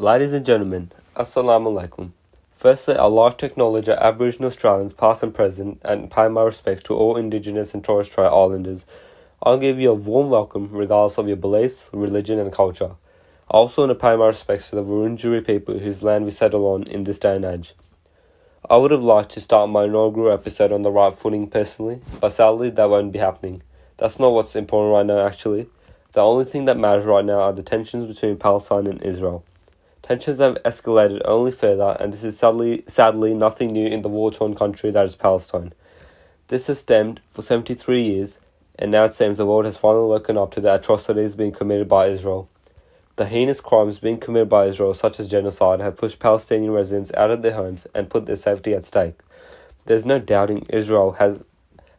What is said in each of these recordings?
Ladies and gentlemen, Assalamu alaikum. Firstly, I'd like to acknowledge our Aboriginal Australians, past and present, and pay my respects to all Indigenous and Torres Strait Islanders. I'll give you a warm welcome regardless of your beliefs, religion, and culture. I also want to pay my respects to the Wurundjeri people whose land we settle on in this day and age. I would have liked to start my inaugural episode on the right footing personally, but sadly that won't be happening. That's not what's important right now, actually. The only thing that matters right now are the tensions between Palestine and Israel. Tensions have escalated only further, and this is sadly, sadly nothing new in the war torn country that is Palestine. This has stemmed for 73 years, and now it seems the world has finally woken up to the atrocities being committed by Israel. The heinous crimes being committed by Israel, such as genocide, have pushed Palestinian residents out of their homes and put their safety at stake. There's no doubting Israel has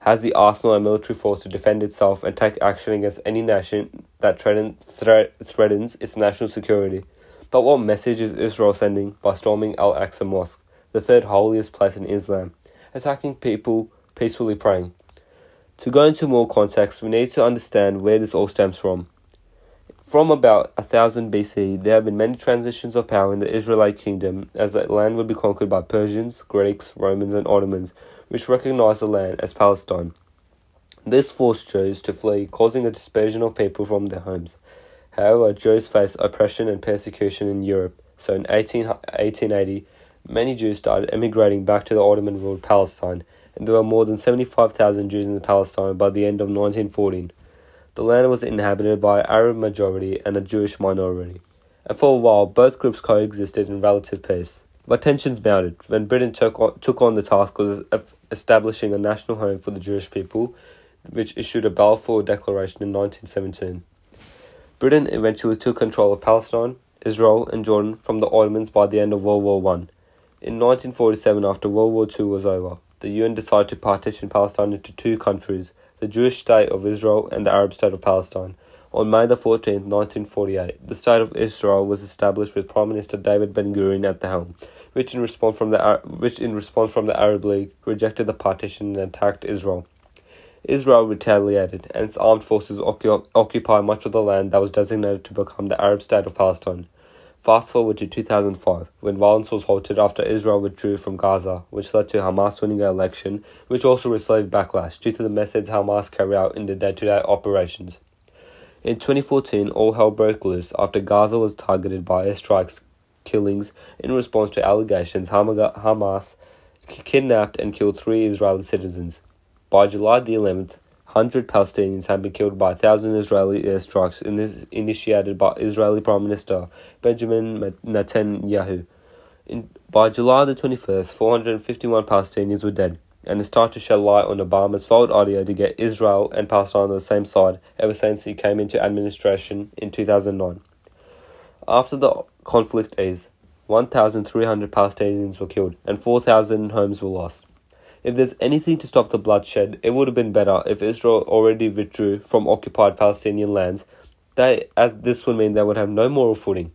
has the arsenal and military force to defend itself and take action against any nation that threaten, threat, threatens its national security. But what message is Israel sending by storming Al Aqsa Mosque, the third holiest place in Islam, attacking people peacefully praying? To go into more context, we need to understand where this all stems from. From about 1000 BC, there have been many transitions of power in the Israelite kingdom as the land would be conquered by Persians, Greeks, Romans, and Ottomans, which recognized the land as Palestine. This forced Jews to flee, causing a dispersion of people from their homes. However, Jews faced oppression and persecution in Europe, so in 18, 1880, many Jews started emigrating back to the Ottoman ruled Palestine, and there were more than 75,000 Jews in Palestine by the end of 1914. The land was inhabited by an Arab majority and a Jewish minority, and for a while both groups coexisted in relative peace. But tensions mounted when Britain took on, took on the task of establishing a national home for the Jewish people, which issued a Balfour Declaration in 1917. Britain eventually took control of Palestine, Israel, and Jordan from the Ottomans by the end of World War One. In 1947, after World War II was over, the UN decided to partition Palestine into two countries, the Jewish state of Israel and the Arab state of Palestine. On May the 14th, 1948, the State of Israel was established with Prime Minister David Ben-Gurion at the helm, which in response from the which in response from the Arab League rejected the partition and attacked Israel. Israel retaliated, and its armed forces occupied occupy much of the land that was designated to become the Arab state of Palestine. Fast forward to 2005, when violence was halted after Israel withdrew from Gaza, which led to Hamas winning an election, which also received backlash due to the methods Hamas carry out in their day to day operations. In 2014, all hell broke loose after Gaza was targeted by airstrikes, killings in response to allegations Hamas kidnapped and killed three Israeli citizens. By July the 11th, 100 Palestinians had been killed by 1,000 Israeli airstrikes in this, initiated by Israeli Prime Minister Benjamin Netanyahu. In, by July the 21st, 451 Palestinians were dead and it started to shed light on Obama's failed idea to get Israel and Palestine on the same side ever since he came into administration in 2009. After the conflict eased, 1,300 Palestinians were killed and 4,000 homes were lost. If there's anything to stop the bloodshed, it would have been better if Israel already withdrew from occupied Palestinian lands, they, as this would mean they would have no moral footing.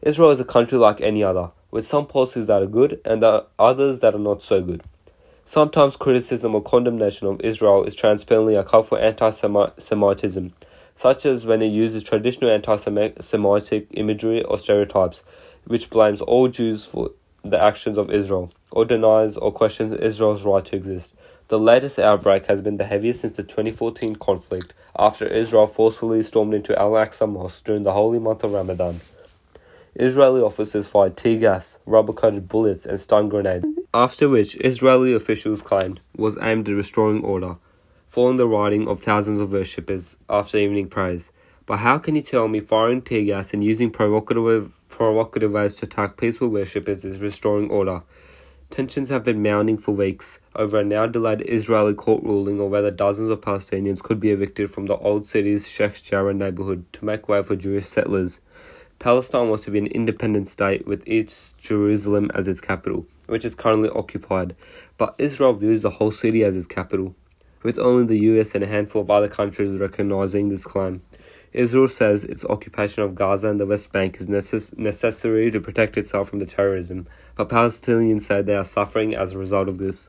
Israel is a country like any other, with some policies that are good and others that are not so good. Sometimes criticism or condemnation of Israel is transparently a call for anti Semitism, such as when it uses traditional anti Semitic imagery or stereotypes, which blames all Jews for the actions of Israel, or denies or questions Israel's right to exist. The latest outbreak has been the heaviest since the 2014 conflict, after Israel forcefully stormed into Al Aqsa Mosque during the holy month of Ramadan. Israeli officers fired tear gas, rubber coated bullets, and stun grenades after which Israeli officials claimed was aimed at restoring order, following the rioting of thousands of worshippers after evening prayers. But how can you tell me firing tear gas and using provocative, provocative ways to attack peaceful worshippers is restoring order? Tensions have been mounting for weeks over a now delayed Israeli court ruling on whether dozens of Palestinians could be evicted from the old city's Sheikh Jarrah neighborhood to make way for Jewish settlers. Palestine was to be an independent state with East Jerusalem as its capital which is currently occupied, but Israel views the whole city as its capital, with only the US and a handful of other countries recognizing this claim. Israel says its occupation of Gaza and the West Bank is necess- necessary to protect itself from the terrorism, but Palestinians say they are suffering as a result of this.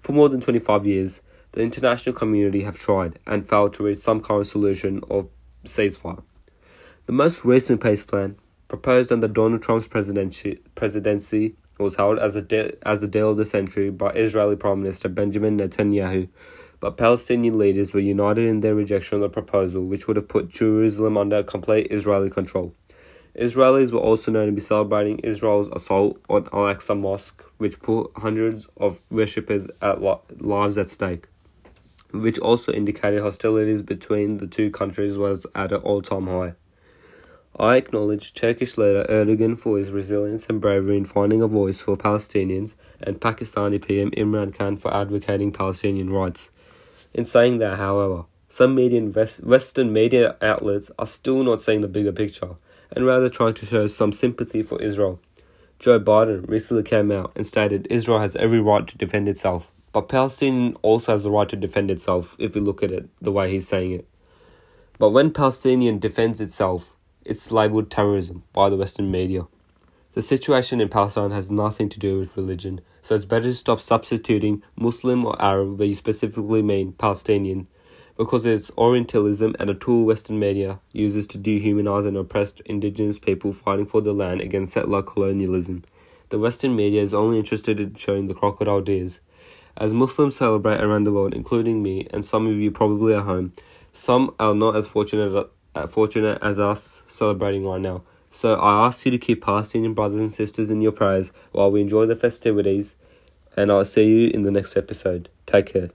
For more than 25 years, the international community have tried and failed to reach some kind of solution or ceasefire. The most recent peace plan proposed under Donald Trump's presidency, presidency was held as a de- as the deal of the century by Israeli Prime Minister Benjamin Netanyahu, but Palestinian leaders were united in their rejection of the proposal, which would have put Jerusalem under complete Israeli control. Israelis were also known to be celebrating Israel's assault on Al Aqsa Mosque, which put hundreds of worshippers' at li- lives at stake, which also indicated hostilities between the two countries was at an all-time high. I acknowledge Turkish leader Erdogan for his resilience and bravery in finding a voice for Palestinians and Pakistani PM Imran Khan for advocating Palestinian rights. In saying that, however, some media Western media outlets are still not seeing the bigger picture and rather trying to show some sympathy for Israel. Joe Biden recently came out and stated Israel has every right to defend itself, but Palestine also has the right to defend itself if you look at it the way he's saying it. But when Palestinian defends itself, it's labelled terrorism by the Western media. The situation in Palestine has nothing to do with religion, so it's better to stop substituting Muslim or Arab where you specifically mean Palestinian because it's Orientalism and a tool Western media uses to dehumanize and oppress indigenous people fighting for their land against settler colonialism. The Western media is only interested in showing the crocodile tears. As Muslims celebrate around the world, including me and some of you probably at home, some are not as fortunate, uh, fortunate as us celebrating right now. So I ask you to keep Palestinian brothers and sisters in your prayers while we enjoy the festivities, and I'll see you in the next episode. Take care.